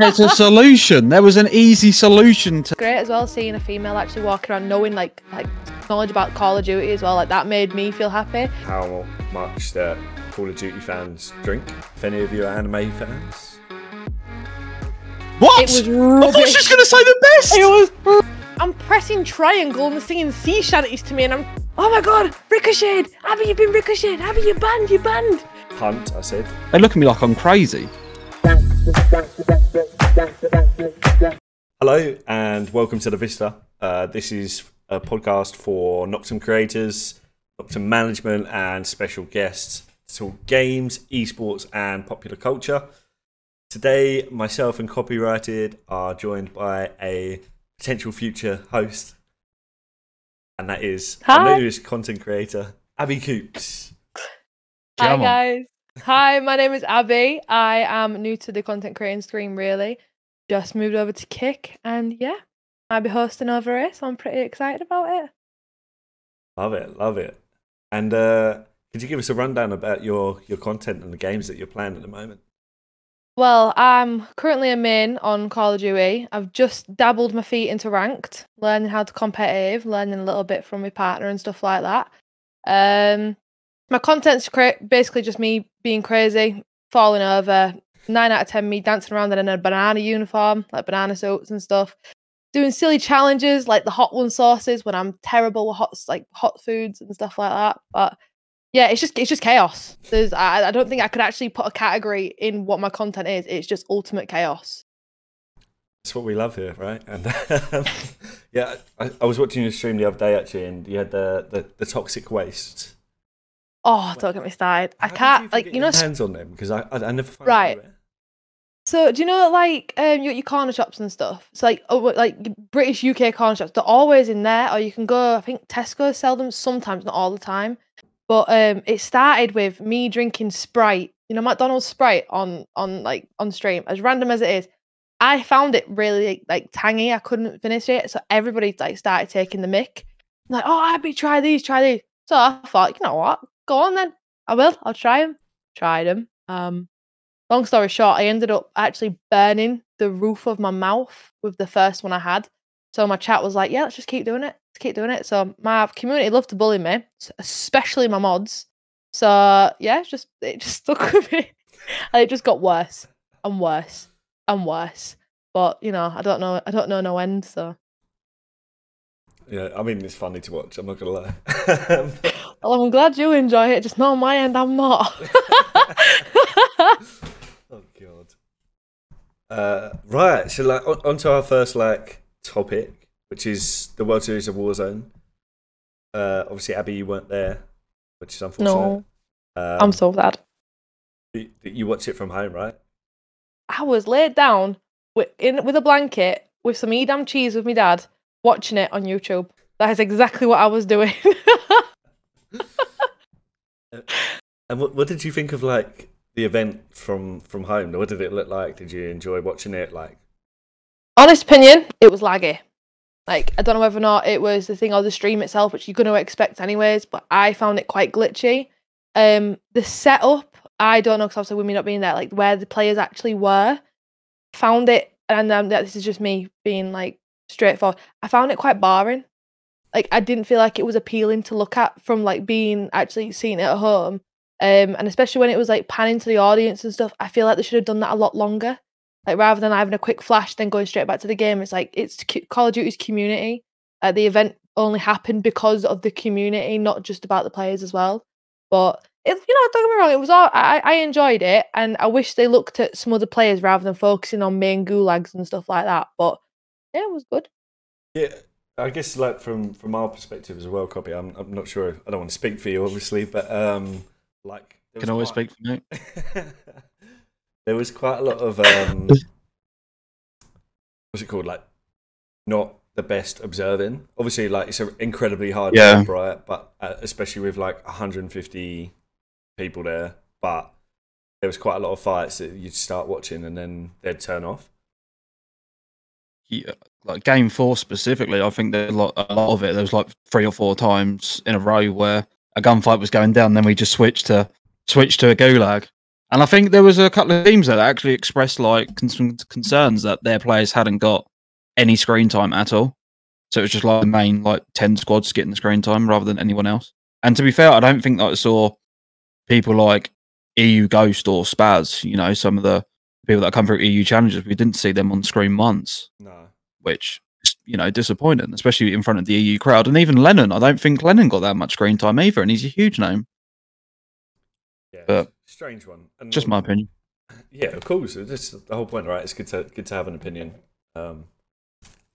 there's a solution. There was an easy solution to. Great as well seeing a female actually walking around knowing like like knowledge about Call of Duty as well. Like that made me feel happy. How much that Call of Duty fans drink? If any of you are anime fans, What? It was I thought she was rubbish. going to say the best. It was. I'm pressing triangle and they're singing sea shanties to me, and I'm. Oh my god, ricocheted! Abby, you've been ricocheted! Abby, you're banned! You're banned! Hunt, I said. They look at me like I'm crazy. Hello and welcome to the Vista. Uh, this is a podcast for Noctem creators, Noctem management, and special guests to talk games, esports, and popular culture. Today, myself and Copyrighted are joined by a potential future host, and that is Hi. our newest content creator, Abby Coops. Hi Come guys. Hi, my name is Abby. I am new to the content creating stream. Really, just moved over to Kick, and yeah, I'll be hosting over here, so I'm pretty excited about it. Love it, love it. And uh, could you give us a rundown about your your content and the games that you're playing at the moment? Well, I'm currently a main on Call of Duty. I've just dabbled my feet into ranked, learning how to competitive, learning a little bit from my partner and stuff like that. Um, my content's cra- basically just me being crazy, falling over. Nine out of ten, me dancing around in a banana uniform, like banana suits and stuff. Doing silly challenges like the hot one sauces when I'm terrible with hot like hot foods and stuff like that. But yeah, it's just it's just chaos. There's I, I don't think I could actually put a category in what my content is. It's just ultimate chaos. That's what we love here, right? And yeah, I, I was watching your stream the other day actually, and you had the the, the toxic waste. Oh, don't get me started. I can't even like you know. hands on them because I, I I never Right. So do you know like um your, your corner shops and stuff? It's like oh like British UK corner shops. They're always in there, or you can go. I think Tesco sell them sometimes, not all the time. But um, it started with me drinking Sprite. You know, McDonald's Sprite on on like on stream. As random as it is, I found it really like tangy. I couldn't finish it, so everybody like started taking the mick. Like, oh, I'd be try these, try these. So I thought, you know what? Go on then. I will. I'll try them. Tried them. Um, long story short, I ended up actually burning the roof of my mouth with the first one I had. So my chat was like, "Yeah, let's just keep doing it. Let's keep doing it." So my community loved to bully me, especially my mods. So yeah, just it just stuck with me, and it just got worse and worse and worse. But you know, I don't know. I don't know no end. So Yeah, I mean it's funny to watch. I'm not gonna lie. well, I'm glad you enjoy it. Just not on my end. I'm not. oh god. Uh, right, so like on, to our first like topic, which is the World Series of Warzone. Uh, obviously, Abby, you weren't there, which is unfortunate. no, um, I'm so sad. You, you watch it from home, right? I was laid down with in with a blanket with some Edam cheese with my dad, watching it on YouTube. That is exactly what I was doing. And what what did you think of like the event from from home? What did it look like? Did you enjoy watching it? Like, Honest opinion, it was laggy. Like I don't know whether or not it was the thing or the stream itself, which you're going to expect anyways. But I found it quite glitchy. Um, the setup, I don't know because obviously with me not being there, like where the players actually were, found it, and um, this is just me being like straightforward. I found it quite boring. Like I didn't feel like it was appealing to look at from like being actually seeing it at home. Um, and especially when it was like panning to the audience and stuff, I feel like they should have done that a lot longer. Like rather than having a quick flash, then going straight back to the game, it's like it's Call of Duty's community. Uh, the event only happened because of the community, not just about the players as well. But it, you know, don't get me wrong, it was all I, I enjoyed it, and I wish they looked at some other players rather than focusing on main gulags and stuff like that. But yeah, it was good. yeah, I guess like from from our perspective as well, copy. I'm I'm not sure. I don't want to speak for you, obviously, but um, like Can always quite- speak for me. there was quite a lot of um, what's it called? Like, not the best observing. Obviously, like it's an incredibly hard Yeah. job, right? But uh, especially with like 150 people there, but there was quite a lot of fights that you'd start watching and then they'd turn off. Yeah, like game four specifically, I think there a lot, a lot of it. There was like three or four times in a row where a gunfight was going down, then we just switched to switched to a gulag, And I think there was a couple of teams that actually expressed like con- concerns that their players hadn't got any screen time at all. So it was just like the main like ten squads getting the screen time rather than anyone else. And to be fair, I don't think that I saw people like EU Ghost or Spaz. You know, some of the people that come through EU challenges, we didn't see them on screen once, No. Which is you know disappointing, especially in front of the EU crowd. And even Lennon, I don't think Lennon got that much screen time either, and he's a huge name. Yeah. But- strange one. And Just my opinion. Yeah, of course. That's the whole point, right? It's good to good to have an opinion. Um,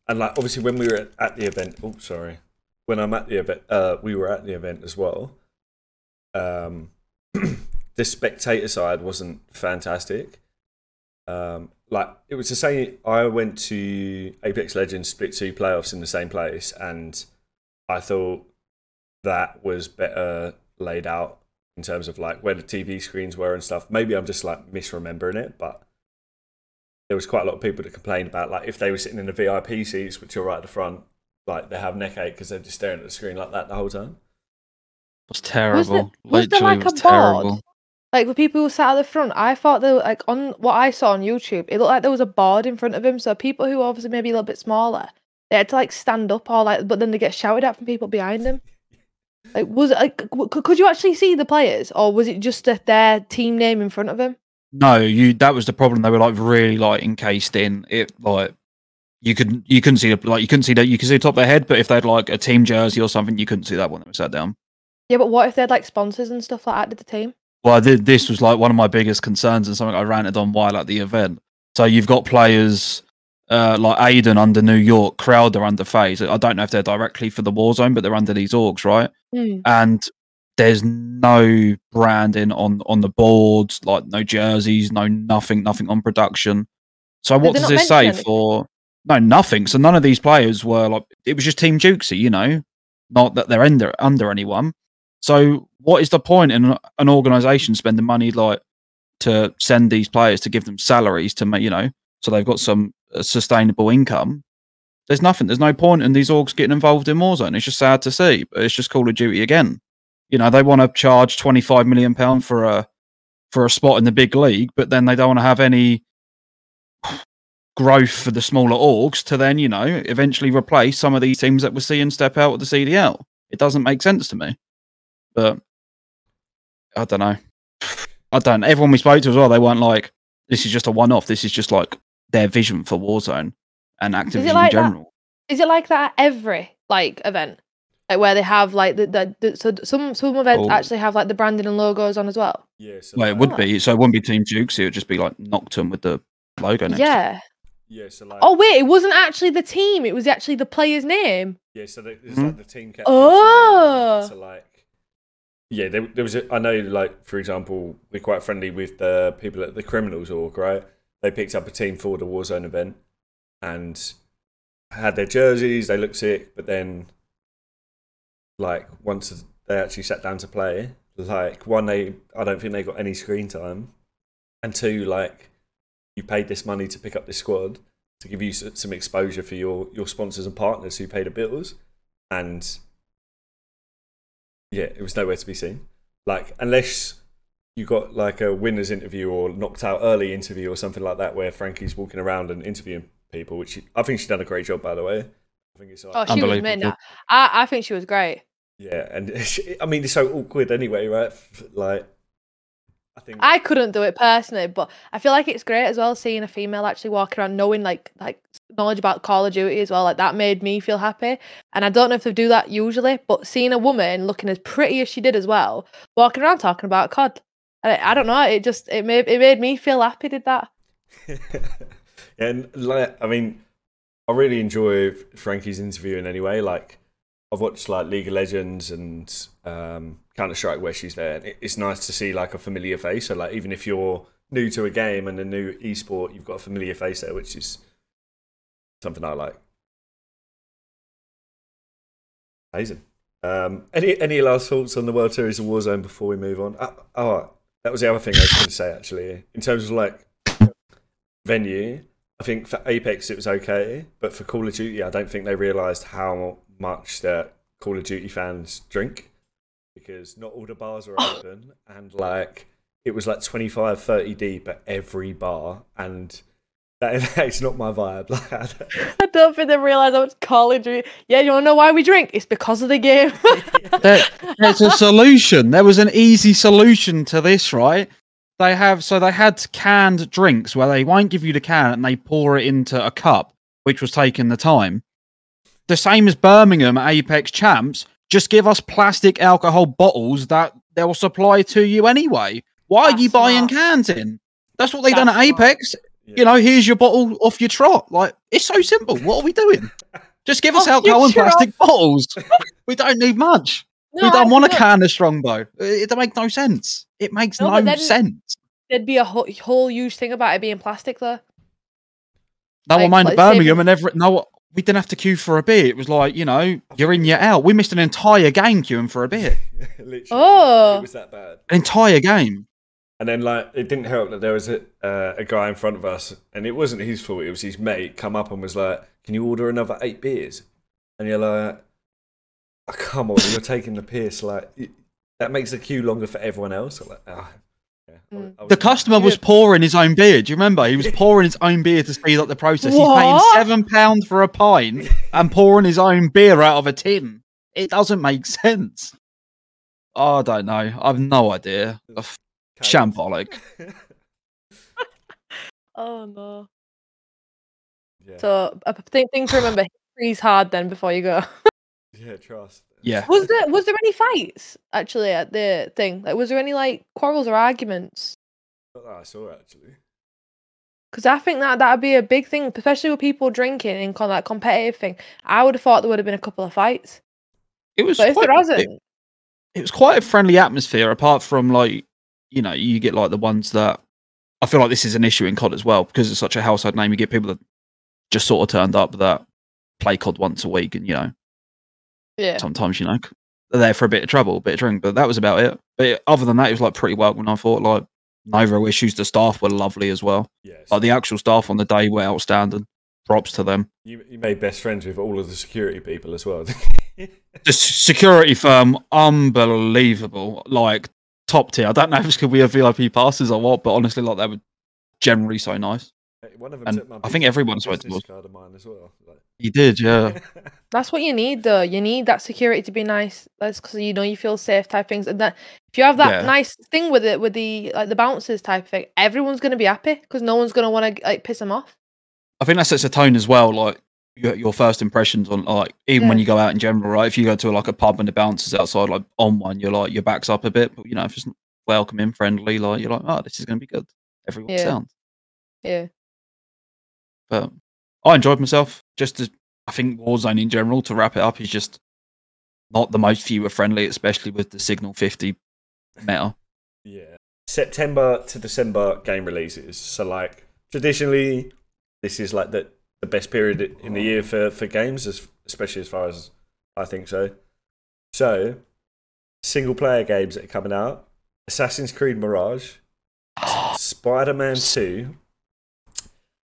and like obviously when we were at, at the event, oh sorry, when I'm at the event, uh, we were at the event as well. Um, the spectator side wasn't fantastic. Um, like it was the same. I went to Apex Legends Split Two playoffs in the same place, and I thought that was better laid out in terms of like where the TV screens were and stuff. Maybe I'm just like misremembering it, but there was quite a lot of people that complained about like if they were sitting in the VIP seats, which are right at the front, like they have neck ache because they're just staring at the screen like that the whole time. It was terrible. was there, Literally like, was a board? Like the people who sat at the front, I thought they were like on what I saw on YouTube. It looked like there was a board in front of him. So people who obviously maybe a little bit smaller, they had to like stand up or like, but then they get shouted at from people behind them. Like, was it like w- could, could you actually see the players, or was it just a, their team name in front of him? No, you. That was the problem. They were like really like encased in it. Like you couldn't you couldn't see the like you couldn't see that you could see the top of their head, but if they had like a team jersey or something, you couldn't see that when they were sat down. Yeah, but what if they had like sponsors and stuff like that to the team? Well, th- this was like one of my biggest concerns and something I ranted on while at the event. So you've got players uh, like Aiden under New York, Crowder under FaZe. I don't know if they're directly for the Warzone, but they're under these orgs, right? Hmm. And there's no branding on on the boards, like no jerseys, no nothing, nothing on production. So what does this say for? No, nothing. So none of these players were like it was just Team Jukeyz, you know, not that they're under under anyone. So what is the point in an- an organization spending money like to send these players to give them salaries to make you know so they've got some uh, sustainable income? There's nothing. There's no point in these orgs getting involved in Warzone. It's just sad to see, but it's just Call of Duty again. You know they want to charge 25 million pound for a for a spot in the big league, but then they don't want to have any growth for the smaller orgs to then you know eventually replace some of these teams that we're seeing step out of the CDL. It doesn't make sense to me. But I don't know. I don't. Everyone we spoke to as well, they weren't like, "This is just a one-off. This is just like their vision for Warzone and Activision like in general." Is it like that at every like event? Like where they have like the, the, the so some some events Oh. actually have like the branding and logos on as well. Yeah, so Well, it like- would be. So it wouldn't be Team Jukeyz. It would just be like Noctem with the logo next. Yeah. Yeah, so like Oh wait, it wasn't actually the team. It was actually the player's name. Yeah, so there- there's Mhm. like the team captain. Oh. So like, yeah, there, there was. A, I know, like for example, we're quite friendly with the people at the Criminals org, right? They picked up a team for the Warzone event and had their jerseys. They looked sick, but then, like, once they actually sat down to play, like one, they I don't think they got any screen time, and two, like, you paid this money to pick up this squad to give you some exposure for your your sponsors and partners who pay the bills, and yeah, it was nowhere to be seen. Like unless you got like a winners interview or knocked out early interview or something like that, where Frankie's walking around and interviewing people, which she, I think she's done a great job by the way. I think it's like, Oh, she was Unbelievable. mid. I I think she was great. yeah, and she, I mean it's so awkward anyway, right? Like I think I couldn't do it personally, but I feel like it's great as well seeing a female actually walking around knowing like like knowledge about Call of Duty as well. Like that made me feel happy. And I don't know if they do that usually, but seeing a woman looking as pretty as she did as well, walking around talking about COD. And I, I don't know, it just it made it made me feel happy. Did that? and like, I mean, I really enjoy Frankie's interview in any way, Like, I've watched like League of Legends and um, Counter Strike where she's there. It's nice to see like a familiar face. So like, even if you're new to a game and a new esport, you've got a familiar face there, which is something I like. Amazing. Um, any any last thoughts on the World Series of Warzone before we move on? Uh, oh, that was the other thing I was going to say actually. In terms of like venue, I think for Apex it was okay, but for Call of Duty, I don't think they realised how much that Call of Duty fans drink because not all the bars are open, and like it was like 25, 30 deep at every bar, and that, that's not my vibe. Like, I don't- I don't think they realise how much college. We... Yeah, you want to know why we drink? It's because of the game. There, there's a solution. There was an easy solution to this, right? They have so they had canned drinks where they won't give you the can and they pour it into a cup, which was taking the time. The same as Birmingham Apex Champs. Just give us plastic alcohol bottles that they'll supply to you anyway. Why are you buying smart. cans in? That's what they done at That's. Apex. yeah. You know, here's your bottle off your trot. Like it's so simple. What are we doing? Just give us alcohol and plastic bottles. we don't need much No, we don't I want a can of Strongbow. It, it don't make no sense. It makes No, no, sense. There'd be a whole, whole huge thing about it being plastic, though. No like- one minded Birmingham and every no. We didn't have to queue for a beer. It was like you know, you're in, you're out. We missed an entire game queuing for a beer. Literally, Oh. it was that bad. An entire game. And then, like, it didn't help that there was a uh, a guy in front of us, and it wasn't his fault. It was his mate come up and was like, "Can you order another eight beers?" And you're like, oh, "Come on, you're taking the piss!" Like that makes the queue longer for everyone else. I'm like, ah, yeah. I was- Mm. I was- The customer was pouring his own beer. Do you remember? He was pouring his own beer to speed up the process. He's paying seven pounds for a pint and pouring his own beer out of a tin. It doesn't make sense. Oh, I don't know. I've no idea. Ugh, Shambolic. Oh no. yeah, So I think thing to remember: freeze hard then before you go. yeah, trust. Yeah. Was there was there any fights actually at the thing? Like, was there any like quarrels or arguments? Not that I saw actually. Because I think that that would be a big thing, especially with people drinking and con- that competitive thing. I would have thought there would have been a couple of fights, It was but if quite, there hasn't, it was quite a friendly atmosphere apart from like you know you get like the ones that i feel like this is an issue in cod as well because it's such a household name you get people that just sort of turned up that play cod once a week and you know yeah, sometimes you know they're there for a bit of trouble a bit of drink but that was about it. But other than that it was like pretty welcome i thought like no real issues the staff were lovely as well. Yes. like the actual staff on the day were outstanding. Props to them. You, you made best friends with all of the security people as well. the security firm unbelievable. Like top tier. I don't know if it's because we have vip passes or what but honestly like they were generally so nice One of them And took my I think business- everyone spoke to business card of mine as well. Like, he did yeah that's what you need though. You need that security to be nice. That's because you know you feel safe type things. And that if you have that Yeah. nice thing with it, with the like the bouncers type thing, everyone's gonna be happy because no one's gonna want to like piss them off. i think that sets a tone as well like your, your first impressions on like even when you go out in general right if you go to like a pub and the bouncers outside like on one you're like your back's up a bit but you know if it's welcoming friendly like you're like oh this is going to be good everyone Yeah. sounds Yeah, but i enjoyed myself just as i think warzone in general to wrap it up is just not the most viewer friendly especially with the signal 50 meta yeah. September to December game releases. So like traditionally, this is like the the best period in the year for for games, as, especially as far as I think so. So, single player games that are coming out: Assassin's Creed Mirage, Spider Man Two,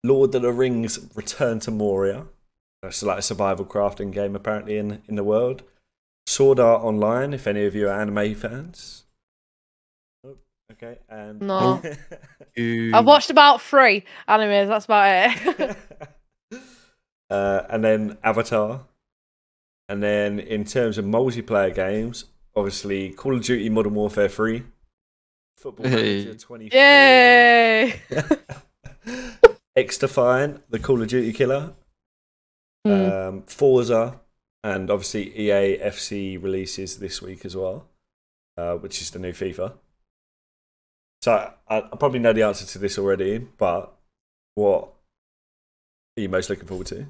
Lord of the Rings: Return to Moria. That's like a survival crafting game apparently in in the world. Sword Art Online, if any of you are anime fans. Oh, okay, and No. I've watched about three animes. That's about it. uh, and then Avatar. And then in terms of multiplayer games, obviously Call of Duty Modern Warfare 3, Football Hey. Manager 24, Yay! XDefiant, the Call of Duty killer, Hmm. um, Forza, and obviously EA FC releases this week as well, uh, which is the new FIFA. So I, I probably know the answer to this already, but what are you most looking forward to?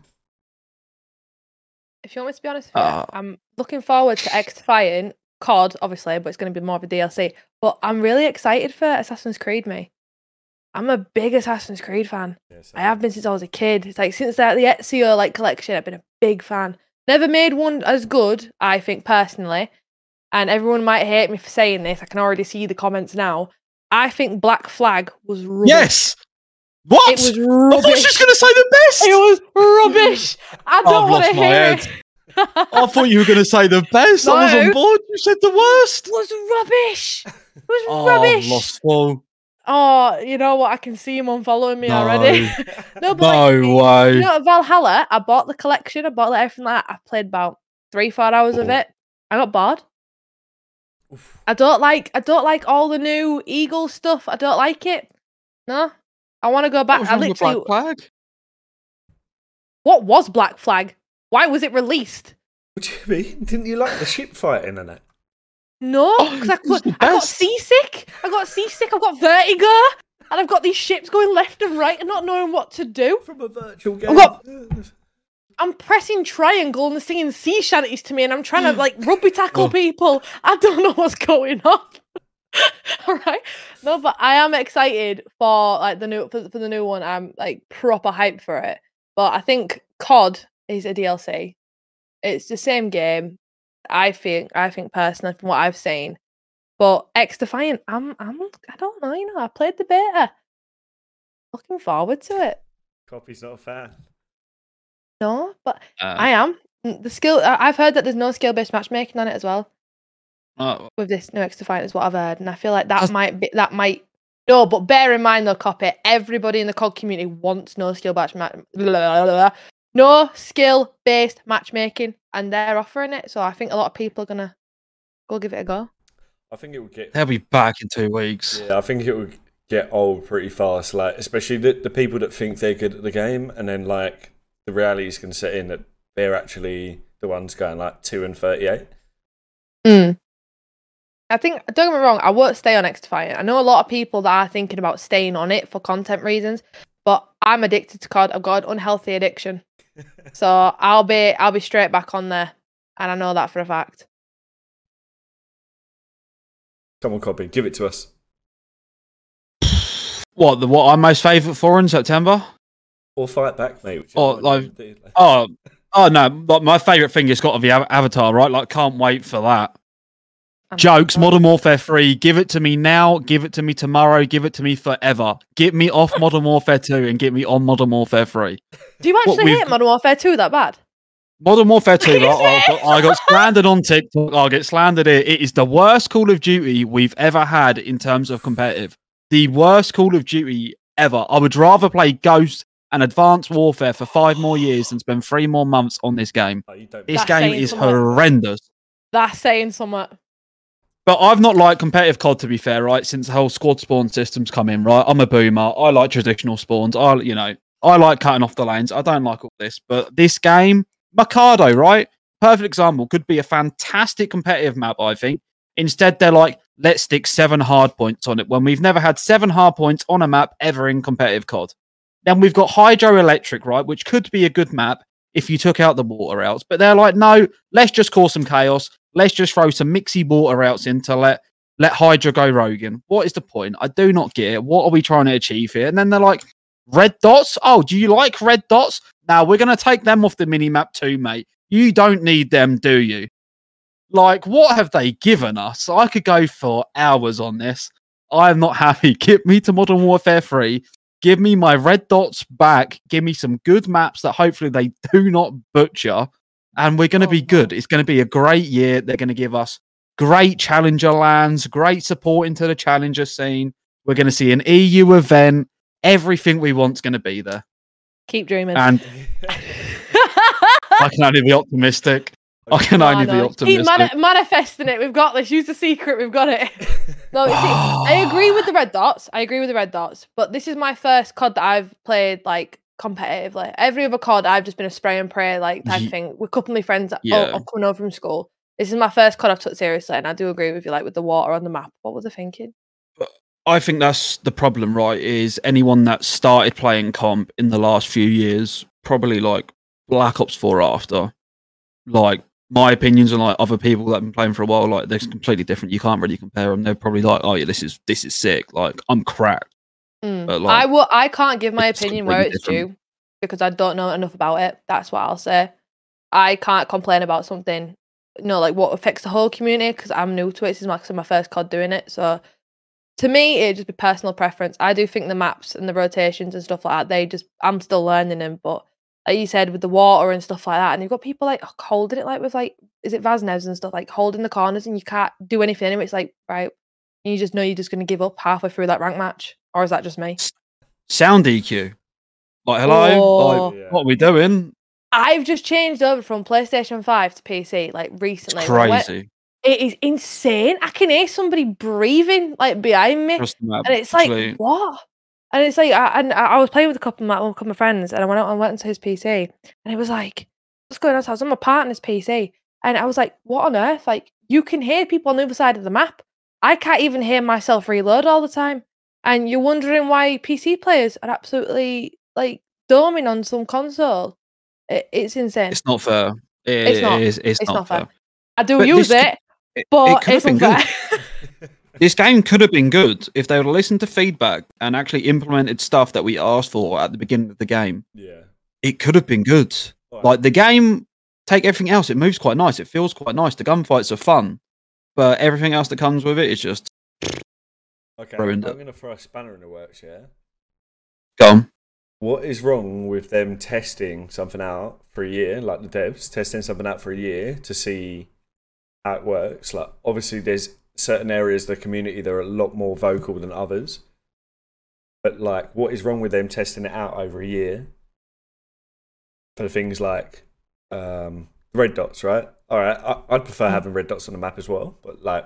If you want me to be honest with you, Uh, I'm looking forward to XDefiant COD, obviously, but it's going to be more of a DLC. But I'm really excited for Assassin's Creed, me. I'm a big Assassin's Creed fan. Yes, I have been since I was a kid. It's like since that the Ezio like collection, I've been a big fan. Never made one as good, I think personally. And everyone might hate me for saying this. I can already see the comments now. I think Black Flag was rubbish. yes what it was i thought you were just going to say the best It was rubbish. I don't want to hear head. it. I thought you were going to say the best. I was on board. You said the worst. It was rubbish. It was Oh, rubbish. I've lost full. Oh, you know what? I can see him unfollowing me No. already. no, but like, No way. you know, Valhalla, I bought the collection. I bought like everything like that. I played about three, four hours of it. I got bored. Oof. I don't like. I don't like all the new Eagle stuff. I don't like it. No, I want to go back. I literally. Black Flag? What was Black Flag? Why was it released? What do you mean? Didn't you like the ship fighting in it? No, Oh, because I, it could- I got seasick. I got seasick. I've got vertigo, and I've got these ships going left and right and not knowing what to do. From a virtual I've game. got- I'm pressing triangle and they're singing sea shanties to me, and I'm trying to like rugby tackle Oh. people. I don't know what's going on. All right, no, but I am excited for like the new for, for the new one. I'm like proper hyped for it. But I think COD is a DLC. It's the same game. I think. I think personally, from what I've seen. But XDefiant, I'm. I'm. I don't know. You know, I played the beta. Looking forward to it. Copy's not a fan. No, but Uh, I am. The skill I- I've heard that there's no skill based matchmaking on it as well oh, with this new XDefiant is what I've heard, and I feel like that might be that might. No, but bear in mind though, copy. Everybody in the COD community wants no skill based match no skill based matchmaking, and they're offering it. So I think a lot of people are gonna go give it a go. I think it would get. they'll be back in two weeks. Yeah, I think it would get old pretty fast. Like, especially the, the people that think they're good at the game, and then like the reality is going to set in that they're actually the ones going like two and thirty-eight. Mm. I think don't get me wrong, I won't stay on XDefiant. I know a lot of people that are thinking about staying on it for content reasons, but I'm addicted to COD. I've got an unhealthy addiction. So I'll be I'll be straight back on there. And I know that for a fact. Come on, copy, give it to us. What the what I'm most favourite for in September? Or fight back, mate. whichever Oh, one like- you do. Oh, oh no! Like my favourite thing has got to be Avatar, right? Like, can't wait for that. I'm Jokes, so- Modern Warfare 3, give it to me now, give it to me tomorrow, give it to me forever. Get me off Modern Warfare 2 and get me on Modern Warfare 3. Do you actually we've- hate Modern Warfare 2 that bad? Modern Warfare 2, Is right, I, got, I got slandered on TikTok, I get slandered here. It is the worst Call of Duty we've ever had in terms of competitive. The worst Call of Duty ever. I would rather play Ghost and Advanced Warfare for five more years than spend three more months on this game. Oh. This That's game is something. horrendous. That's saying something. But I've not liked competitive COD to be fair, right? Since the whole squad spawn system's come in, right? I'm a boomer. I like traditional spawns. I, you know, I like cutting off the lanes. I don't like all this. But this game, Mercado, right? Perfect example. Could be a fantastic competitive map, I think. Instead, they're like, let's stick seven hard points on it when we've never had seven hard points on a map ever in competitive COD. Then we've got Hydroelectric, right? Which could be a good map if you took out the water outs. But they're like, no, let's just cause some chaos. Let's just throw some mixy water outs in to let let Hydra go Rogan. What is the point? I do not get it. What are we trying to achieve here? And then they're like, red dots? Oh, do you like red dots? Now we're gonna take them off the mini map too, mate. You don't need them, do you? Like, what have they given us? I could go for hours on this. I'm not happy. Get me to Modern Warfare 3. Give me my red dots back. Give me some good maps that hopefully they do not butcher. And we're going to Oh, be good. It's going to be a great year. They're going to give us great challenger lands, great support into the challenger scene. We're going to see an EU event. Everything we want's going to be there. Keep dreaming. And I can only be optimistic. I can No, only be no. Keep optimistic. mani- manifesting it. We've got this. Use the secret. We've got it. No, see, I agree with the red dots. I agree with the red dots. But this is my first COD that I've played like competitively. Every other COD, I've just been a spray and pray like type Ye- thing with a couple of my friends Yeah. oh, I'm coming over from school. This is my first COD I've took seriously, and I do agree with you. Like with the water on the map. What was I thinking? I think that's the problem, right? Is anyone that started playing comp in the last few years, probably like Black Ops 4 after, like my opinions and like other people that have been playing for a while, like they're completely different. You can't really compare them. They're probably like, oh yeah, this is this is sick. Like I'm cracked. Mm. But, I will. I can't give my opinion where it's different. due because I don't know enough about it. That's what I'll say. I can't complain about something, you know, like what affects the whole community because I'm new to it. This is my, my first COD doing it. So to me, it'd just be personal preference. I do think the maps and the rotations and stuff like that, they just, I'm still learning them, but like you said, with the water and stuff like that. And you've got people like holding it, like with like, is it Vaznevs and stuff, like holding the corners, and you can't do anything. Anyway, it's like right, you just know you're just going to give up halfway through that rank match, or is that just me? Sound EQ. Like, hello, Oh. like, what are we doing? I've just changed over from PlayStation Five to PC like recently. When I went- crazy. It is insane. I can hear somebody breathing like behind me. Trust and it's like actually, what? And it's like, I, and I I was playing with a couple of my, a couple of friends, and I went out and went into his PC, and it was like, what's going on? So I was on my partner's PC, and I was like, what on earth? Like, you can hear people on the other side of the map. I can't even hear myself reload all the time, and you're wondering why PC players are absolutely like doming on some console. It, it's insane. it's not fair. It It's not. is- it's, It's not, not fair. fair. I do but use this could- it, It, but it it's have been unfair. This game could have been good if they would have listened to feedback and actually implemented stuff that we asked for at the beginning of the game. Yeah. It could have been good. Alright. Like the game, take everything else. It moves quite nice. It feels quite nice. The gunfights are fun, but everything else that comes with it is just okay, I'm it. going to throw a spanner in the works, yeah? gone. What is wrong with them testing something out for a year, like the devs, testing something out for a year to see how it works? Like, obviously, there's certain areas of the community that are a lot more vocal than others. But, like, what is wrong with them testing it out over a year for things like um, red dots, right? All right, I, I'd prefer having red dots on the map as well, but, like,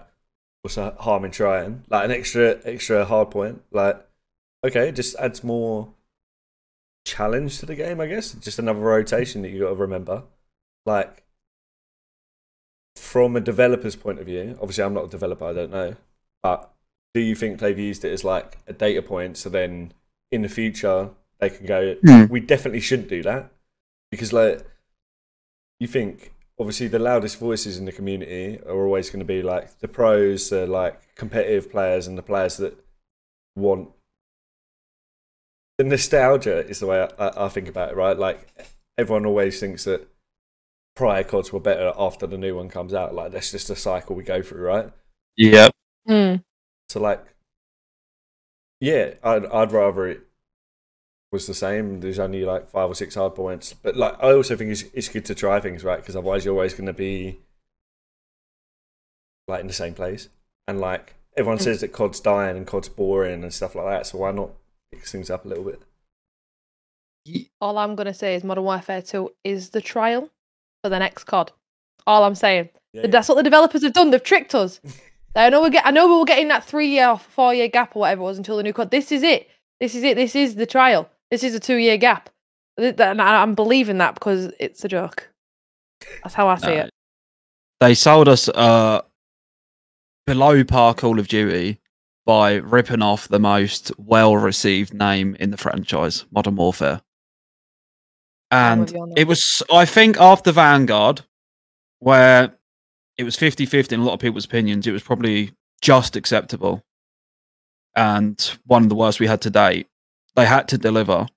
what's the harm in trying? Like, an extra, extra hard point, like, okay, it just adds more challenge to the game, I guess. Just another rotation that you got to remember. Like, from a developer's point of view, obviously I'm not a developer, I don't know, but do you think they've used it as like a data point so then in the future they can go, Hmm. we definitely should do that? Because, like, you think obviously the loudest voices in the community are always going to be like the pros, the like competitive players, and the players that want the nostalgia is the way I, I, I think about it, right? Like everyone always thinks that prior CODs were better after the new one comes out. Like that's just a cycle we go through, right? Yep. Hmm. So like, yeah, I'd I'd rather it was the same. There's only like five or six hard points, but like I also think it's it's good to try things, right? Because otherwise you're always going to be like in the same place, and like everyone says that COD's dying and COD's boring and stuff like that. So why not mix things up a little bit? All I'm gonna say is Modern Warfare 2 is the trial for the next COD. All I'm saying. Yeah, That's what the developers have done. They've tricked us. I know we get. I know we were getting that three year or four year gap or whatever it was until the new COD. This is it. This is it. This is the trial. This is a two year gap. And I'm believing that because it's a joke. That's how I see No. it. They sold us uh, below par Call of Duty by ripping off the most well received name in the franchise, Modern Warfare. And with you on that. it was, I think, after Vanguard, where it was 50 50 in a lot of people's opinions, it was probably just acceptable. And one of the worst we had to date. They had to deliver.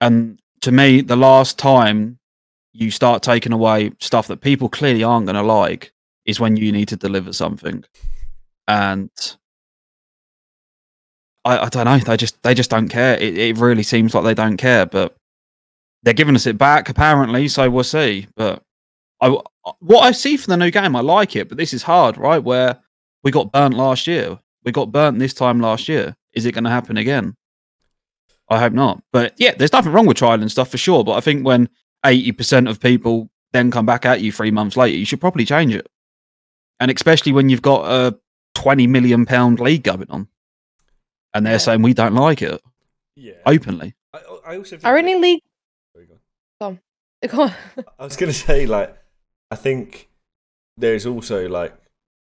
And to me, the last time you start taking away stuff that people clearly aren't going to like is when you need to deliver something. And I, I don't know. They just they just don't care. It, it really seems like they don't care, but they're giving us it back apparently. So we'll see. But I what I see from the new game, I like it. But this is hard, right? Where we got burnt last year, we got burnt this time last year. Is it going to happen again? I hope not. But yeah, there's nothing wrong with trial and stuff for sure. But I think when 80% of people then come back at you three months later, you should probably change it. And especially when you've got a 20 million pound league going on and they're Yeah. saying we don't like it yeah. openly. I, I also think Are any league? Sorry, go on. Go on. I was gonna say, like, I think there's also like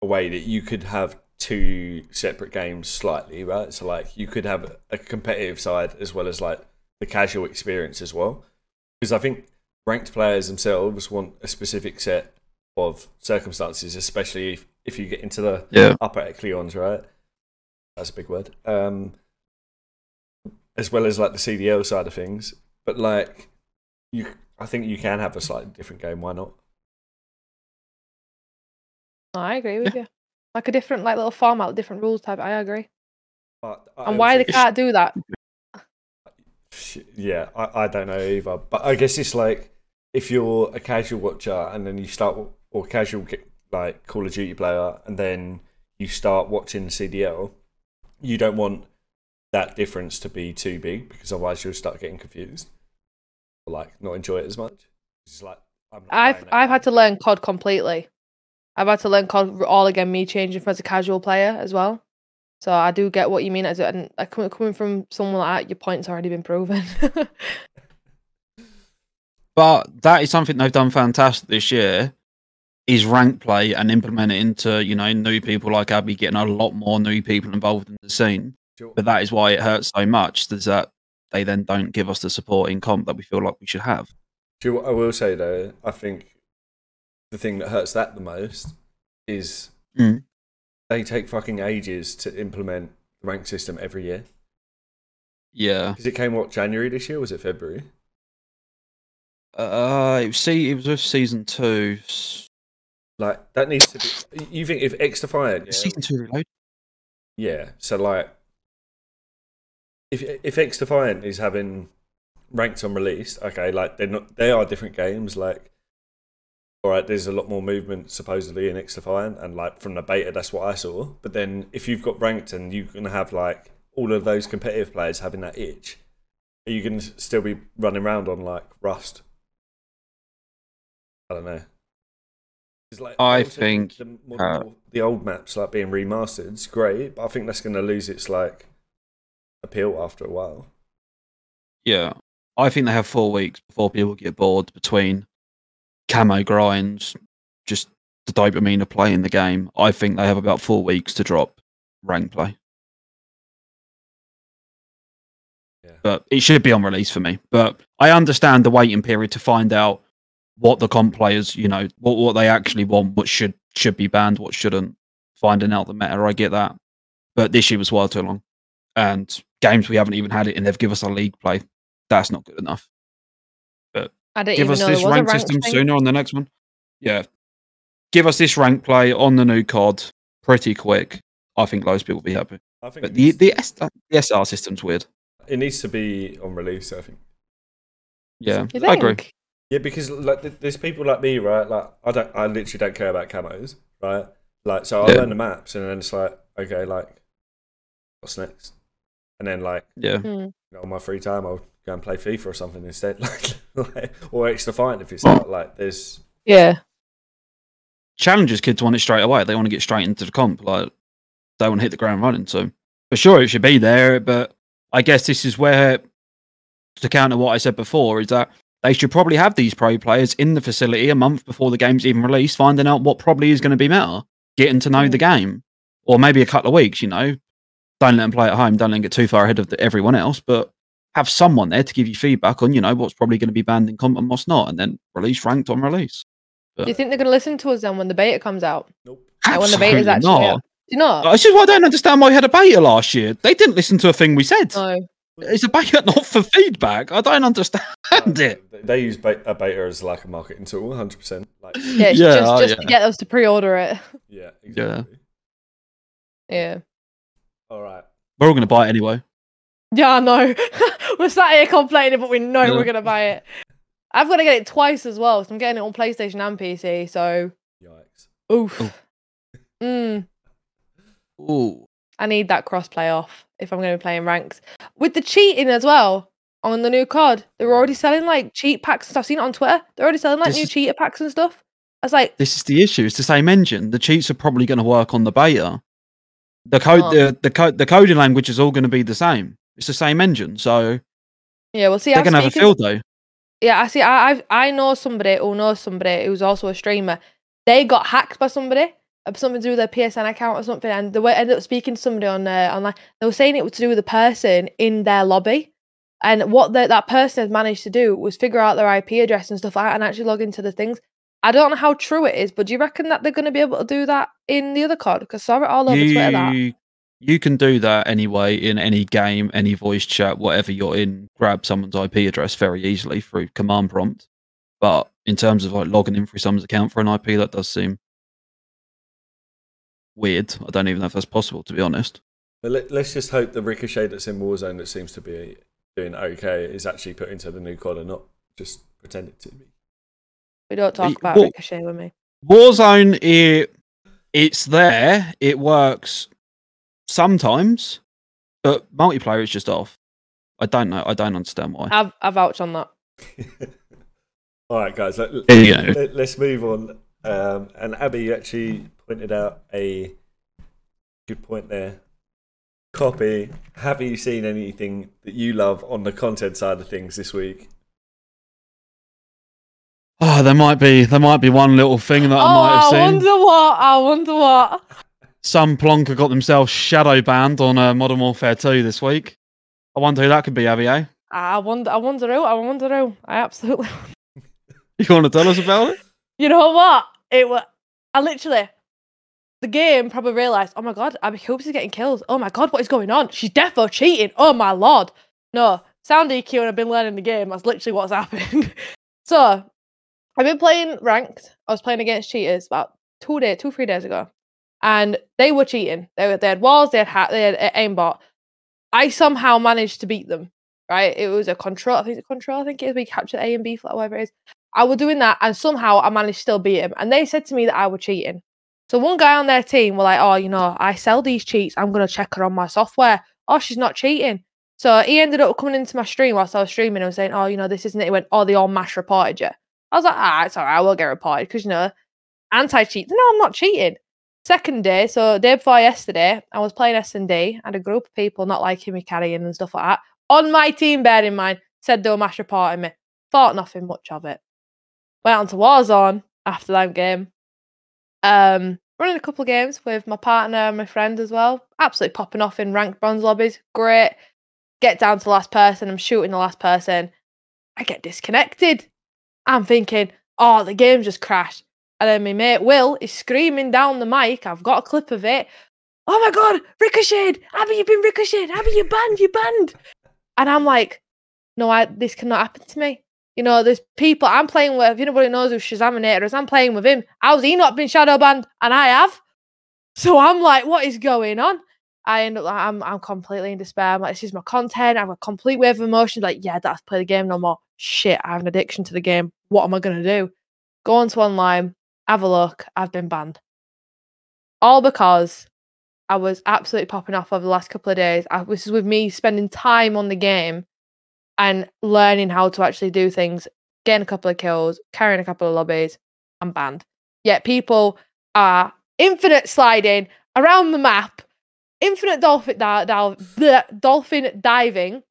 a way that you could have two separate games slightly, right? So like you could have a competitive side as well as like the casual experience as well. Because I think ranked players themselves want a specific set of circumstances, especially if, if you get into the Yeah. upper echelons, right? That's a big word. Um, as well as like the CDL side of things, but like you, I think you can have a slightly different game. Why not? I agree with you. Like a different, like little format, different rules type. I agree. But I And why they can't do that? yeah, I, I don't know either. But I guess it's like if you're a casual watcher and then you start or casual like Call of Duty player and then you start watching CDL, you don't want that difference to be too big because otherwise you'll start getting confused or like not enjoy it as much. It's like I've I've had to learn COD completely. I've had to learn COD all again. Me changing from as a casual player as well. So I do get what you mean. As and coming from someone like that, your point's already been proven. but that is something they've done fantastic this year. Is rank play and implement it into you know new people like Abby getting a lot more new people involved in the scene. Sure. But that is why it hurts so much. Is that they then don't give us the support in comp that we feel like we should have. Do you I will say though? I think the thing that hurts that the most is mm. they take fucking ages to implement the rank system every year. Yeah, because it came what January this year? was it February? Uh, it was, see, it was with season two. Like that needs to be. You think if XDefiant, yeah, season two reload? Yeah. So like, if if XDefiant is having ranked on release, okay, like they're not they are different games. Like, all right, there's a lot more movement supposedly in XDefiant, and like from the beta, that's what I saw. But then if you've got ranked and you're gonna have like all of those competitive players having that itch, are you gonna still be running around on like Rust? I don't know. Like, I think the, uh, the old maps like being remastered is great, but I think that's going to lose its like appeal after a while. Yeah, I think they have four weeks before people get bored between camo grinds, just the dopamine of playing the game. I think they have about four weeks to drop rank play. Yeah. But it should be on release for me. But I understand the waiting period to find out what the comp players, you know, what what they actually want, what should should be banned, what shouldn't. Finding out the meta, I get that. But this year was well too long. And games we haven't even had it and they've given us a league play that's not good enough. But give us this rank, rank system thing. sooner on the next one. Yeah, give us this rank play on the new COD pretty quick. I think most people will be happy. I think but the the, S, the SR system's weird. It needs to be on release. I think. Yeah, I agree. Yeah, because like there's people like me, right? Like I don't, I literally don't care about camos, right? Like so, I yeah. learn the maps, and then it's like, okay, like what's next? And then like, yeah, mm. you know, on my free time, I'll go and play FIFA or something instead, like, like or XDefiant if it's not like there's yeah. Challenges kids want it straight away. They want to get straight into the comp. Like they want to hit the ground running. So for sure it should be there. But I guess this is where to counter what I said before is that they should probably have these pro players in the facility a month before the game's even released, finding out what probably is going to be meta, getting to know the mm. game, or maybe a couple of weeks. You know, don't let them play at home. Don't let them get too far ahead of the, everyone else. But have someone there to give you feedback on, you know, what's probably going to be banned in comp and what's not, and then release ranked on release. But, Do you think they're going to listen to us then when the beta comes out? Nope. Like when the beta's actually not. Out? Do you not? This is why I don't understand why we had a beta last year. They didn't listen to a thing we said. No. It's a beta not for feedback. I don't understand it. They use a beta as like a marketing tool, 100%. Like, yeah, yeah, just, oh, just yeah. to get us to pre-order it. Yeah, exactly. Yeah. Yeah. All right. We're all going to buy it anyway. Yeah, I know. We're sat here complaining, but we know yeah. we're gonna buy it. I've got to get it twice as well. So I'm getting it on PlayStation and PC. So, yikes! Oof. Ooh. Mm. Ooh. I need that cross-play off if I'm going to be playing ranks with the cheating as well on the new COD. They're already selling like cheat packs and stuff. I've seen it on Twitter. They're already selling like this new is... cheater packs and stuff. I was like, this is the issue. It's the same engine. The cheats are probably going to work on the beta. The code, oh. the the code, the coding language is all going to be the same. It's the same engine, so yeah. We'll see. They're gonna have a field though. Yeah, I see. I I've, I know somebody who knows somebody who's also a streamer. They got hacked by somebody, uh, something to do with their PSN account or something, and they ended up speaking to somebody on uh, online. They were saying it was to do with a person in their lobby, and what the, that person had managed to do was figure out their IP address and stuff like that, and actually log into the things. I don't know how true it is, but do you reckon that they're going to be able to do that in the other card? Because I saw it all over you, Twitter. That you can do that anyway in any game, any voice chat, whatever you're in. Grab someone's IP address very easily through command prompt. But in terms of like logging in through someone's account for an IP, that does seem weird. I don't even know if that's possible, to be honest. But let, us just hope the ricochet that's in Warzone that seems to be doing okay is actually put into the new COD and not just pretending to be. We don't talk about well- Ricochet with me. Warzone, it it's there. It works sometimes, but multiplayer is just off. I don't know. I don't understand why. I've I vouch on that. All right, guys, let, There you go. let, us move on. Um, and Abby you actually pointed out a good point there. Copy. Have you seen anything that you love on the content side of things this week? Oh, there might be there might be one little thing that I oh, might have I seen. I wonder what. I wonder what. Some plonker got themselves shadow banned on uh, Modern Warfare 2 this week. I wonder who that could be, Avio. I wonder. I wonder who. I wonder who. I absolutely. You want to tell us about it? You know what? It was. I literally. The game probably realised, oh my god, AbiCoops is getting killed. Oh my god, what is going on? She's deaf or cheating. Oh my lord. No, sound EQ and I've been learning the game. That's literally what's happened. so, I've been playing ranked. I was playing against cheaters about two days, two, three days ago. And they were cheating. They, were, they had walls, they had, ha- they had aimbot. I somehow managed to beat them, right? It was a control, I think it's a control, I think it is. We captured A and B flat, whatever it is. I was doing that, and somehow I managed to still beat him. And they said to me that I was cheating. So one guy on their team were like, "Oh, you know, I sell these cheats. I'm gonna check her on my software. Oh, she's not cheating." So he ended up coming into my stream whilst I was streaming and saying, "Oh, you know, this isn't it." He went, "Oh, they all mash reported you." I was like, "Ah, it's alright. I will get reported because you know, anti-cheat." No, I'm not cheating. Second day, so day before yesterday, I was playing S and D, and a group of people not liking me carrying and stuff like that on my team. Bear in mind, said they were mash reporting me. Thought nothing much of it. Went on to Warzone after that game. Um, running a couple of games with my partner and my friend as well. Absolutely popping off in ranked bronze lobbies. Great. Get down to the last person. I'm shooting the last person. I get disconnected. I'm thinking, oh, the game just crashed. And then my mate Will is screaming down the mic. I've got a clip of it. Oh my god, ricocheted! Abby, you've been ricocheted. Abby, you banned, you banned. And I'm like, no, I this cannot happen to me. You know, there's people I'm playing with. If anybody knows who Shazaminator is, I'm playing with him. How's he not been shadow banned? And I have. So I'm like, what is going on? I end up like, I'm I'm completely in despair. I'm like, this is my content. I'm a complete wave of emotion. Like, yeah, that's play the game no more. Shit, I have an addiction to the game. What am I gonna do? Go onto online, have a look. I've been banned. All because I was absolutely popping off over the last couple of days. I, this is with me spending time on the game and learning how to actually do things, getting a couple of kills, carrying a couple of lobbies, I'm banned. Yet people are infinite sliding around the map, infinite dolphin, bleh, dolphin diving,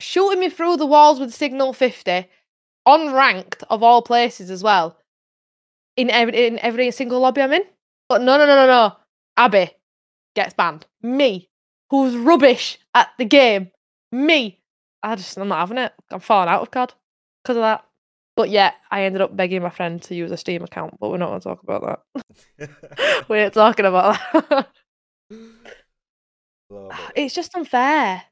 shooting me through the walls with signal 50, unranked of all places as well, in every, in every single lobby I'm in. But no, no, no, no, no. Abby gets banned. Me, who's rubbish at the game. Me, I just I'm not having it. I'm falling out of COD because of that. But yeah, I ended up begging my friend to use a Steam account, but we're not going to talk about that. we ain't talking about that. It. it's just unfair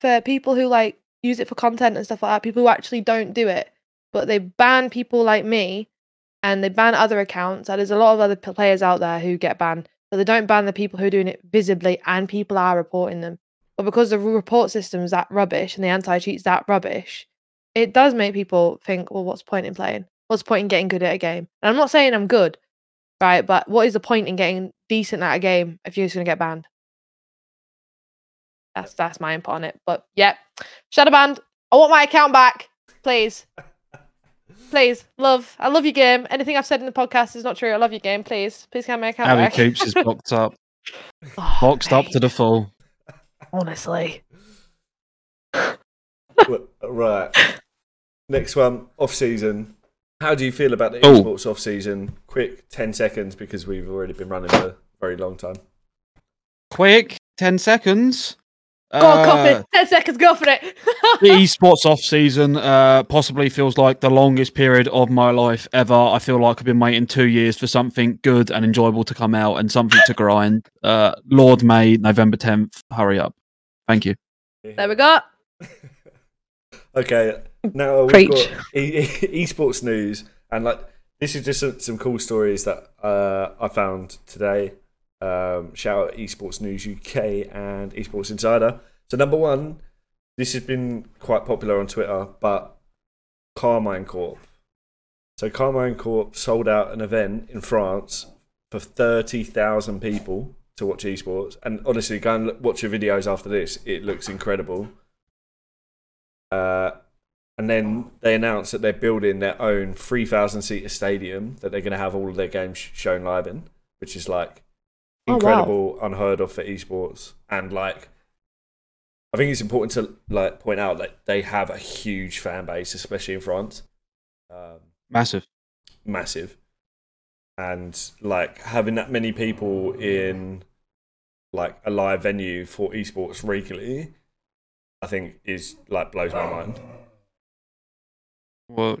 for people who like use it for content and stuff like that. People who actually don't do it, but they ban people like me, and they ban other accounts. There's a lot of other players out there who get banned, but they don't ban the people who are doing it visibly, and people are reporting them. But because the report system's that rubbish and the anti-cheat's that rubbish, it does make people think, well, what's point in playing? What's point in getting good at a game? And I'm not saying I'm good, right? But what is the point in getting decent at a game if you're just gonna get banned? That's that's my input on it. But yeah, shadow banned. I want my account back, please, please. Love, I love your game. Anything I've said in the podcast is not true. I love your game. Please, please have my account Abby back. Coops is boxed up, Oh, boxed up to the full. Honestly, right. Next one, off season. How do you feel about the Oh. esports off season? Quick, ten seconds because we've already been running for a very long time. Quick, ten seconds. Go on, Uh, copy. Ten seconds. Go for it. the esports off season uh, possibly feels like the longest period of my life ever. I feel like I've been waiting two years for something good and enjoyable to come out and something to grind. Uh, Lord May, November 10th. Hurry up. Thank you. there we go. Okay, now we've Preach. got e- e- esports news, and like this is just some, some cool stories that uh, I found today. Um, shout out Esports News UK and Esports Insider. So number one, this has been quite popular on Twitter, but Karmine Corp. So Karmine Corp sold out an event in France for thirty thousand people to watch esports, and honestly, go and watch your videos after this. It looks incredible. Uh, and then they announced that they're building their own three thousand seater stadium that they're going to have all of their games shown live in, which is like Oh, wow. incredible, unheard of for esports, and like I think it's important to like point out that they have a huge fan base, especially in France, um, Massive. massive, and like having that many people in like a live venue for esports regularly, I think is like blows my mind. Well,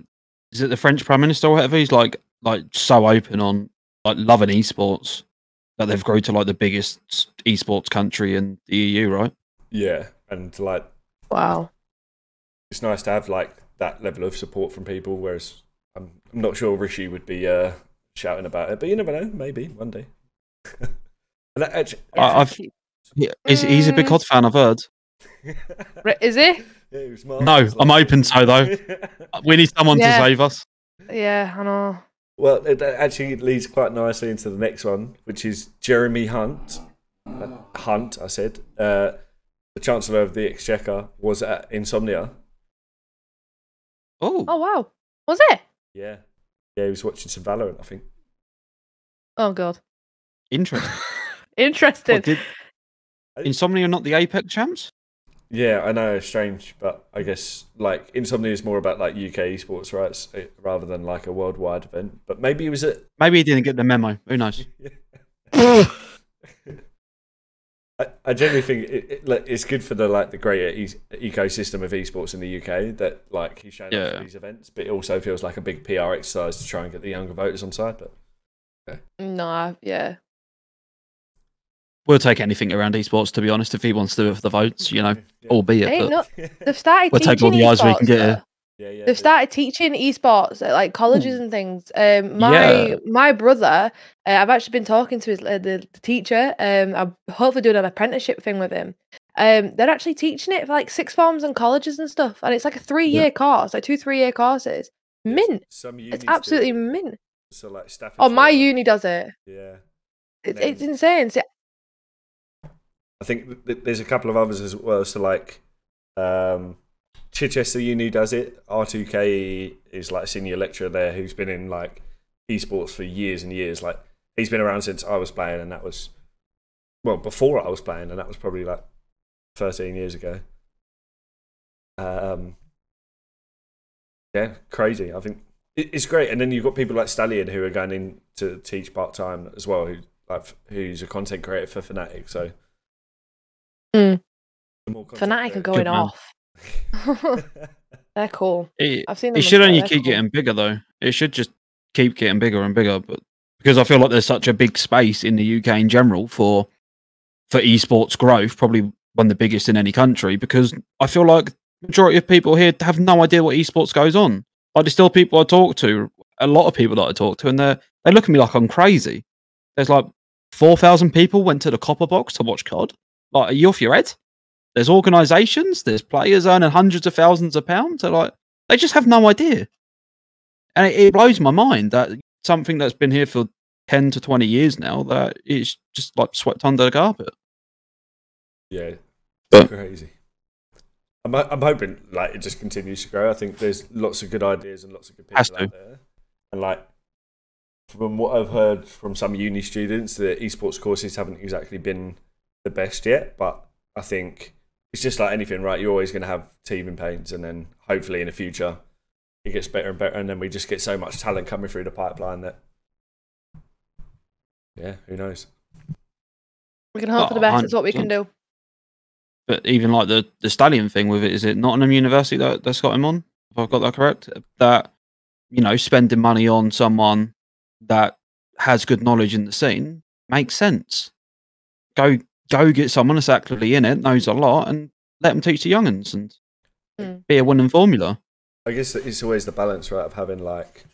is it the French Prime Minister or whatever? He's like like so open on like loving esports that they've grown to like the biggest esports country in the EU, right? Yeah, and like Wow. it's nice to have like that level of support from people. Whereas I'm, I'm not sure Rishi would be uh, shouting about it, but you never know. Maybe one day. and that actually, I, I've he- he's, he's a big Mm. COD fan. I've heard. Is he? Yeah, he No, I'm open to though. We need someone Yeah. to save us. Yeah, I know. Well, it actually leads quite nicely into the next one, which is Jeremy Hunt. Uh, Hunt, I said. Uh, the Chancellor of the Exchequer was at Insomnia. Oh, Oh wow. Was it? Yeah. Yeah, he was watching some Valorant, I think. Oh god. interesting. Interesting. What, did Insomnia not the Apex champs? Yeah, I know, it's strange, but I guess like Insomnia is more about like UK esports, rights eh, Rather than like a worldwide event. But maybe he was at. Maybe he didn't get the memo. Who knows? I, I generally think it, it, like, it's good for the like the greater e- ecosystem of esports in the UK that like he's showing up Yeah. for these events, but it also feels like a big PR exercise to try and get the younger voters on side. But no, yeah. We'll take anything around esports, to be honest. If he wants to do it for the votes, you know, Yeah. albeit. Ain't But no, they've started We'll take all teaching the eyes we can esports, get here. yeah, yeah, They've started teaching esports at like colleges and things. Um, my Yeah. my brother, uh, I've actually been talking to his uh, the, the teacher. Um, I'm hopefully doing an apprenticeship thing with him. Um, they're actually teaching it for like six forms and colleges and stuff, and it's like a three year course, like two three year courses. Mint. Some It's absolutely it. mint. so like Staffordshire. Oh, my uni does it. Yeah. It's, Then- it's insane. So, I think th- th- there's a couple of others as well. So like, um, Chichester Uni does it. R2K is like a senior lecturer there who's been in like esports for years and years. Like he's been around since I was playing, and that was well before I was playing, and that was probably like 13 years ago. Um, yeah, crazy. I think it's great, and then you've got people like Stallion who are going in to teach part time as well. Who like who's a content creator for Fnatic. So Mm. the more content Fnatic are creators- going man. off. They're cool. It, I've seen them. it should Twitter, only they're keep cool. getting bigger, though. It should just keep getting bigger and bigger. But because I feel like there's such a big space in the UK in general for for esports growth, probably one of the biggest in any country. Because I feel like majority of people here have no idea what esports goes on. Like there's still people I talk to, a lot of people that I talk to, and they they look at me like I'm crazy. There's like four thousand people went to the Copper Box to watch COD. Like, are you off your head? There's organisations, there's players earning hundreds of thousands of pounds. They're like, they just have no idea, and it, it blows my mind that something that's been here for ten to twenty years now that it's just like swept under the carpet. Yeah, But- crazy. I'm, I'm hoping like it just continues to grow. I think there's lots of good ideas and lots of good people out there. And like from what I've heard from some uni students, the esports courses haven't exactly been the best yet. But I think it's just like anything, right? You're always going to have teething pains, and then hopefully in the future it gets better and better, and then we just get so much talent coming through the pipeline that yeah, who knows? We can hope for the Oh, best. It's what we can do. But even like the the stallion thing with it, is it Nottingham University that that's got him on? If I've got that correct, that you know spending money on someone that has good knowledge in the scene makes sense. Go go get someone that's actively in it, knows a lot, and let them teach the younguns and Mm. be a winning formula. I guess it's always the balance, right, of having like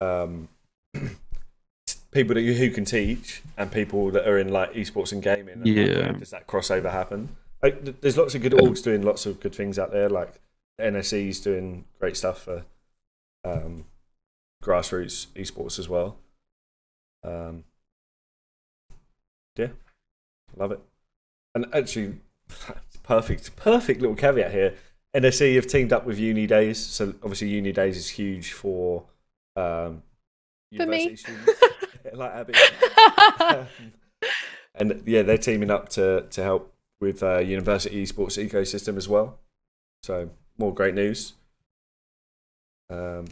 um, people that you, who can teach and people that are in like esports and gaming. And Yeah. where does that crossover happen? Like, there's lots of good orgs doing lots of good things out there. Like the NSE's doing great stuff for um, grassroots esports as well. Um, yeah, love it. And actually, perfect, perfect little caveat here. NSE have teamed up with UNiDAYS, so obviously UNiDAYS is huge for um, For me. like Abby. Um, and yeah, they're teaming up to to help with uh, university esports ecosystem as well. So more great news. Um,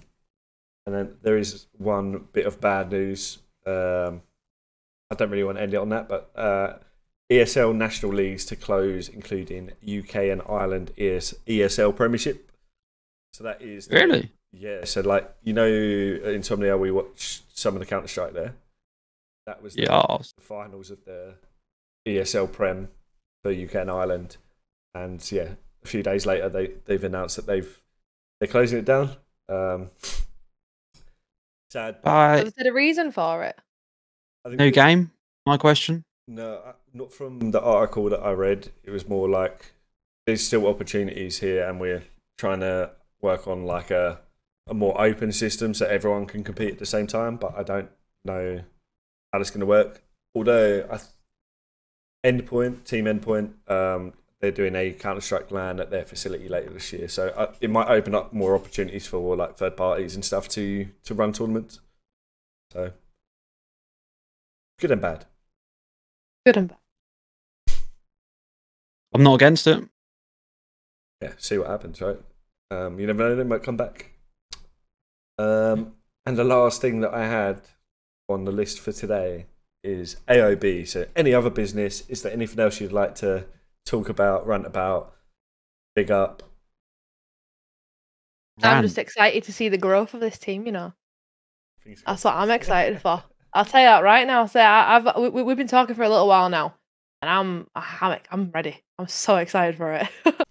and then there is one bit of bad news. Um, I don't really want to end it on that, but uh, ESL national leagues to close, including UK and Ireland ES- ESL Premiership. So that is Really? yeah. So like you know, in Insomnia we watched some of the Counter Strike there. That was the- Yeah. the finals of the ESL Prem for UK and Ireland, and yeah, a few days later they they've announced that they've they're closing it down. Um, sad. Bye. Was there a reason for it? I think New it- game. My question. No, not from the article that I read. It was more like there's still opportunities here, and we're trying to work on like a a more open system so everyone can compete at the same time. But I don't know how that's going to work. Although I th- Endpoint, Team Endpoint, um, they're doing a Counter Strike LAN at their facility later this year, so uh, it might open up more opportunities for like third parties and stuff to to run tournaments. So good and bad. Good and bad. I'm not against it. yeah, see what happens, right? Um, you never know, they might come back. Um, and the last thing that I had on the list for today is AOB. So, any other business? Is there anything else you'd like to talk about, rant about, big up? I'm just excited to see the growth of this team. You know, that's what I'm excited for. I'll tell you that right now. So I, I've we, we- we've been talking for a little while now, and I'm I'm I'm ready. I'm so excited for it.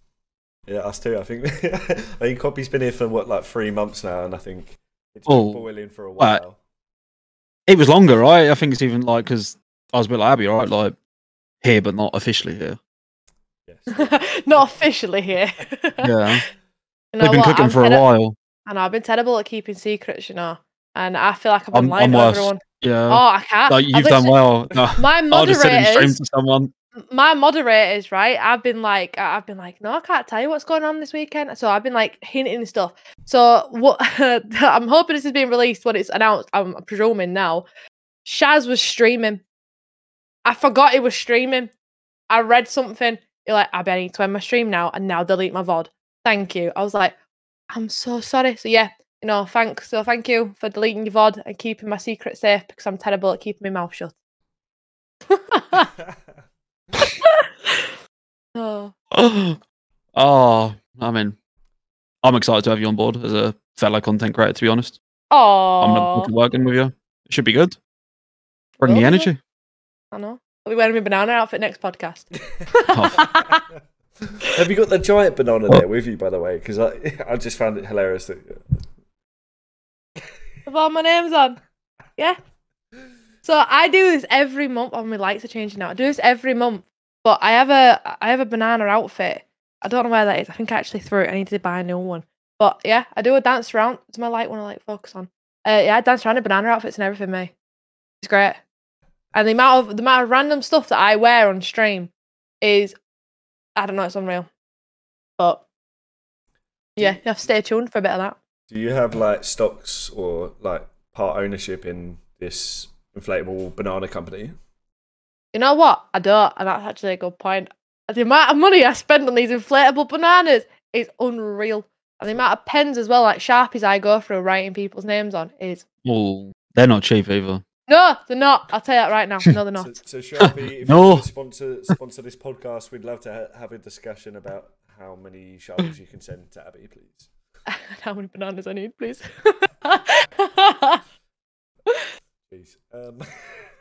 Yeah, us too. I think. I think Copy's been here for what, like three months now, and I think it's Oh, been boiling for a right. while. It was longer, right? I think it's even like because I was a bit like Abby, right? Like here, but not officially here. Yes. Not officially here. Yeah, You know they've been what? cooking I'm for a while. And I've been terrible at keeping secrets, you know, and I feel like I've been I'm, lying I'm to worse. everyone. Yeah, Oh, I can't. like I've you've done well. No, My I'll just sit in stream to someone. My moderators, right? I've been like, I've been like, no, I can't tell you what's going on this weekend. So I've been like hinting and stuff. So what? I'm hoping this is being released when it's announced. I'm presuming now. Shaz was streaming. I forgot he was streaming. I read something. You're like, I bet I need to end my stream now and now delete my VOD. Thank you. I was like, I'm so sorry. So yeah, you know, thanks. So thank you for deleting your VOD and keeping my secret safe because I'm terrible at keeping my mouth shut. oh. oh, I mean, I'm excited to have you on board as a fellow content creator. To be honest, oh, I'm looking forward Oh, to working with you. It should be good. Bring Will the be. energy. I know. I'll be wearing my banana outfit next podcast. Oh. Have you got the giant banana oh. there with you, by the way? Because I, I just found it hilarious that With all my names on. Yeah. So I do this every month. Oh, my lights are changing now. I do this every month. But I have a I have a banana outfit. I don't know where that is. I think I actually threw it. I need to buy a new one. But yeah, I do a dance around. It's my light one I like focus on. Uh, yeah, I dance around in banana outfits and everything, mate. It's great. And the amount of the amount of random stuff that I wear on stream is I don't know, it's unreal. But yeah, you have to stay tuned for a bit of that. Do you have like stocks or like part ownership in this inflatable banana company? You know what? I don't, and that's actually a good point. The amount of money I spend on these inflatable bananas is unreal. And the amount of pens as well, like Sharpies I go through writing people's names on is Oh, they're not cheap either. no, they're not. I'll tell you that right now. No, they're not. so Sharpie, if No. you want to sponsor sponsor this podcast, we'd love to ha- have a discussion about how many sharpies you can send to Abby, please. How many bananas I need, please? Please. Um,